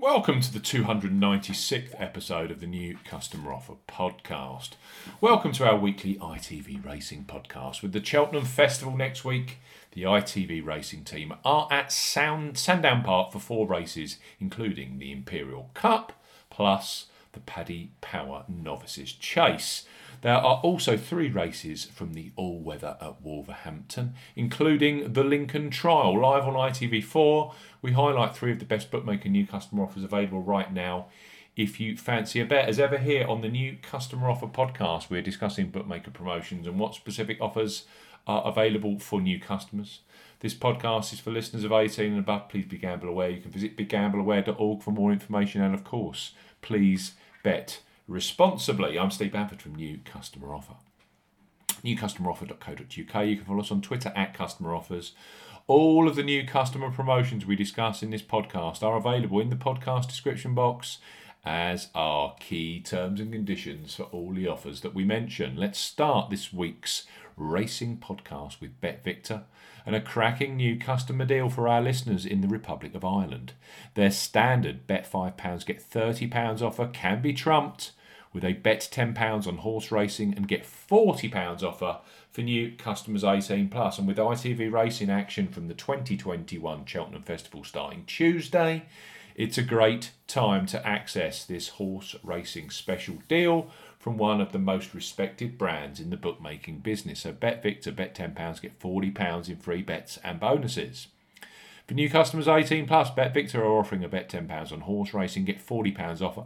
Welcome to the 296th episode of the new Customer Offer podcast. Welcome to our weekly ITV Racing podcast. With the Cheltenham Festival next week, the ITV Racing team are at Sound, Sandown Park for four races, including the Imperial Cup plus the Paddy Power Novices Chase. There are also three races from the all weather at Wolverhampton, including the Lincoln Trial. Live on ITV4, we highlight three of the best bookmaker new customer offers available right now. If you fancy a bet, as ever, here on the new customer offer podcast, we're discussing bookmaker promotions and what specific offers are available for new customers. This podcast is for listeners of 18 and above. Please be gamble aware. You can visit begambleaware.org for more information and, of course, please bet responsibly. I'm Steve Bamford from New Customer Offer. NewCustomeroffer.co.uk. You can follow us on Twitter at Customer Offers. All of the new customer promotions we discuss in this podcast are available in the podcast description box, as are key terms and conditions for all the offers that we mention. Let's start this week's racing podcast with Bet Victor and a cracking new customer deal for our listeners in the Republic of Ireland. Their standard bet £5 get £30 offer can be trumped with a bet £10 on horse racing and get £40 offer for new customers 18 plus. And with ITV Racing action from the 2021 Cheltenham Festival starting Tuesday, it's a great time to access this horse racing special deal from one of the most respected brands in the bookmaking business. So Bet Victor, bet £10, get £40 in free bets and bonuses. For new customers 18 plus, Bet Victor are offering a bet £10 on horse racing, get £40 offer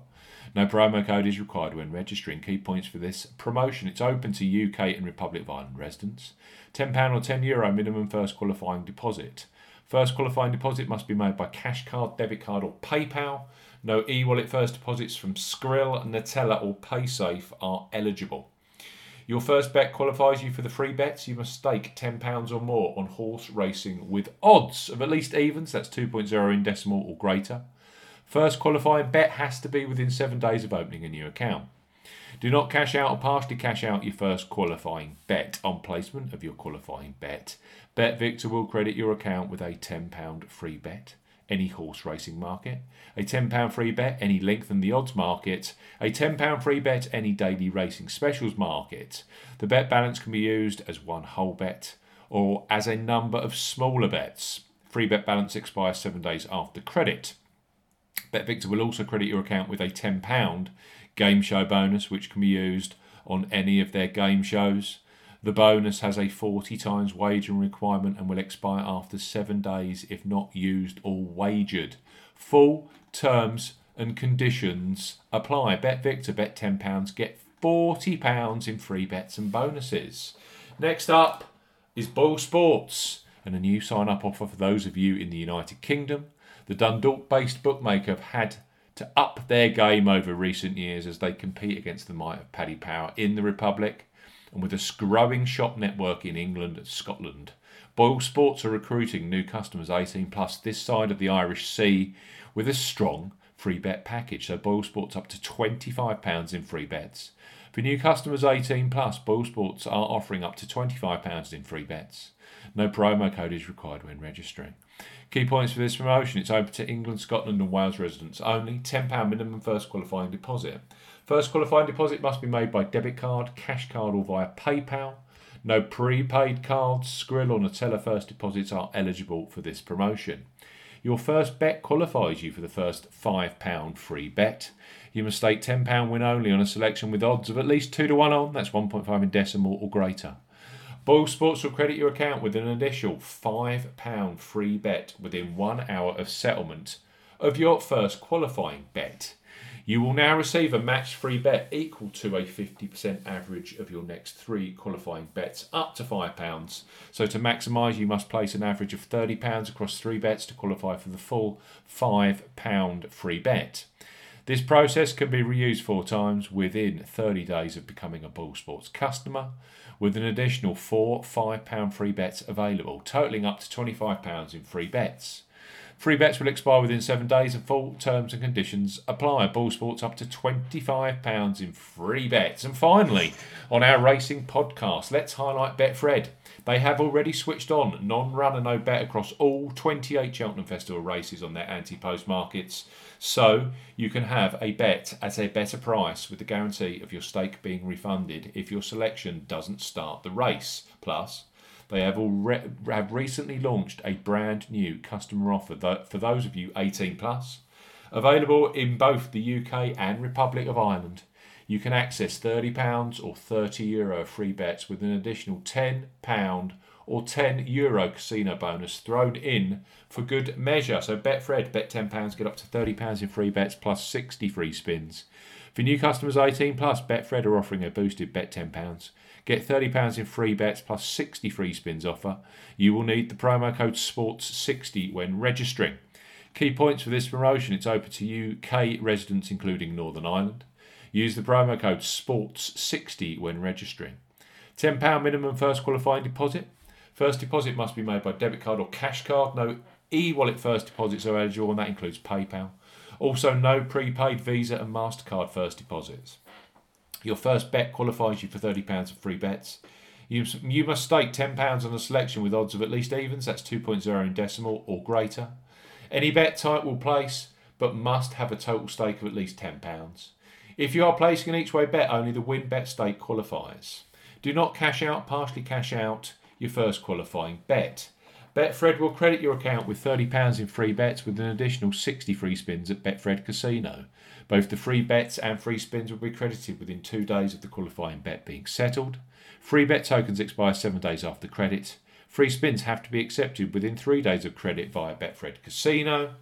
no promo code is required when registering. Key points for this promotion it's open to UK and Republic of Ireland residents. £10 or €10 Euro minimum first qualifying deposit. First qualifying deposit must be made by cash card, debit card, or PayPal. No e wallet first deposits from Skrill, Neteller, or PaySafe are eligible. Your first bet qualifies you for the free bets. You must stake £10 or more on horse racing with odds of at least evens, that's 2.0 in decimal or greater. First qualifying bet has to be within seven days of opening a new account. Do not cash out or partially cash out your first qualifying bet on placement of your qualifying bet. Bet Victor will credit your account with a £10 free bet, any horse racing market, a £10 free bet, any length lengthen the odds market, a £10 free bet, any daily racing specials market. The bet balance can be used as one whole bet or as a number of smaller bets. Free bet balance expires seven days after credit. BetVictor will also credit your account with a £10 game show bonus, which can be used on any of their game shows. The bonus has a 40 times wagering requirement and will expire after seven days if not used or wagered. Full terms and conditions apply. Bet Victor, bet £10, get £40 in free bets and bonuses. Next up is Boyle Sports and a new sign up offer for those of you in the United Kingdom. The Dundalk based bookmaker have had to up their game over recent years as they compete against the might of Paddy Power in the Republic. And with a growing shop network in England and Scotland, Boyle Sports are recruiting new customers 18 plus this side of the Irish Sea with a strong free bet package. So Boyle Sports up to £25 in free bets. For new customers 18 plus, Boyle Sports are offering up to £25 in free bets. No promo code is required when registering. Key points for this promotion it's open to England, Scotland, and Wales residents only. £10 minimum first qualifying deposit. First qualifying deposit must be made by debit card, cash card, or via PayPal. No prepaid cards, Skrill, or Neteller first deposits are eligible for this promotion. Your first bet qualifies you for the first £5 free bet. You must stake £10 win only on a selection with odds of at least 2 to 1 on, that's 1.5 in decimal or greater. Boyle Sports will credit your account with an additional £5 free bet within one hour of settlement of your first qualifying bet. You will now receive a match free bet equal to a 50% average of your next three qualifying bets up to £5. So, to maximise, you must place an average of £30 across three bets to qualify for the full £5 free bet. This process can be reused four times within 30 days of becoming a Boyle Sports customer with an additional four £5 free bets available, totalling up to £25 in free bets. Free bets will expire within seven days and full terms and conditions apply. Boyle Sports up to £25 in free bets. And finally, on our racing podcast, let's highlight Betfred. They have already switched on non runner no bet across all 28 Cheltenham Festival races on their anti post markets. So you can have a bet at a better price with the guarantee of your stake being refunded if your selection doesn't start the race. Plus, they have, already, have recently launched a brand new customer offer that, for those of you 18 plus. Available in both the UK and Republic of Ireland. You can access £30 or €30 Euro free bets with an additional £10 or €10 Euro casino bonus thrown in for good measure. So Betfred, bet £10, get up to £30 in free bets plus 60 free spins. For new customers 18 plus, Betfred are offering a boosted bet £10 Get £30 in free bets plus 60 free spins offer. You will need the promo code SPORTS60 when registering. Key points for this promotion it's open to UK residents, including Northern Ireland. Use the promo code SPORTS60 when registering. £10 minimum first qualifying deposit. First deposit must be made by debit card or cash card. No e wallet first deposits are eligible, and that includes PayPal. Also, no prepaid Visa and MasterCard first deposits. Your first bet qualifies you for £30 of free bets. You, you must stake £10 on a selection with odds of at least evens, that's 2.0 in decimal or greater. Any bet type will place, but must have a total stake of at least £10. If you are placing an each way bet, only the win bet stake qualifies. Do not cash out, partially cash out your first qualifying bet. Betfred will credit your account with £30 in free bets with an additional 60 free spins at Betfred Casino. Both the free bets and free spins will be credited within two days of the qualifying bet being settled. Free bet tokens expire seven days after credit. Free spins have to be accepted within three days of credit via Betfred Casino.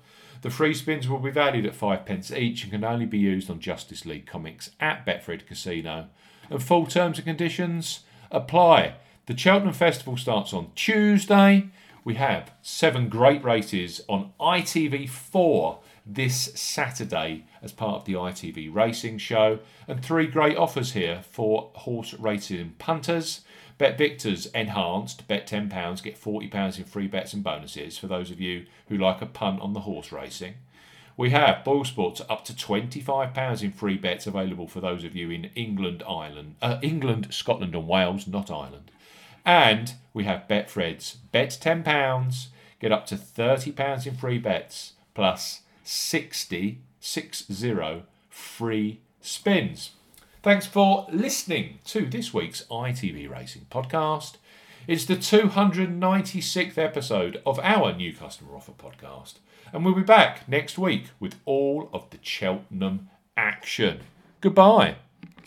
The free spins will be valued at five pence each and can only be used on Justice League comics at Betfred Casino. And full terms and conditions apply. The Cheltenham Festival starts on Tuesday. We have seven great races on ITV4 this Saturday as part of the ITV Racing Show, and three great offers here for horse racing punters. Bet Victors Enhanced, bet £10, get £40 in free bets and bonuses for those of you who like a punt on the horse racing. We have Boyle Sports up to £25 in free bets available for those of you in England, Ireland, uh, England, Scotland, and Wales, not Ireland. And we have Betfred's bet £10, get up to £30 in free bets plus 60, 60 free spins. Thanks for listening to this week's ITV Racing podcast. It's the 296th episode of our new customer offer podcast, and we'll be back next week with all of the Cheltenham action. Goodbye.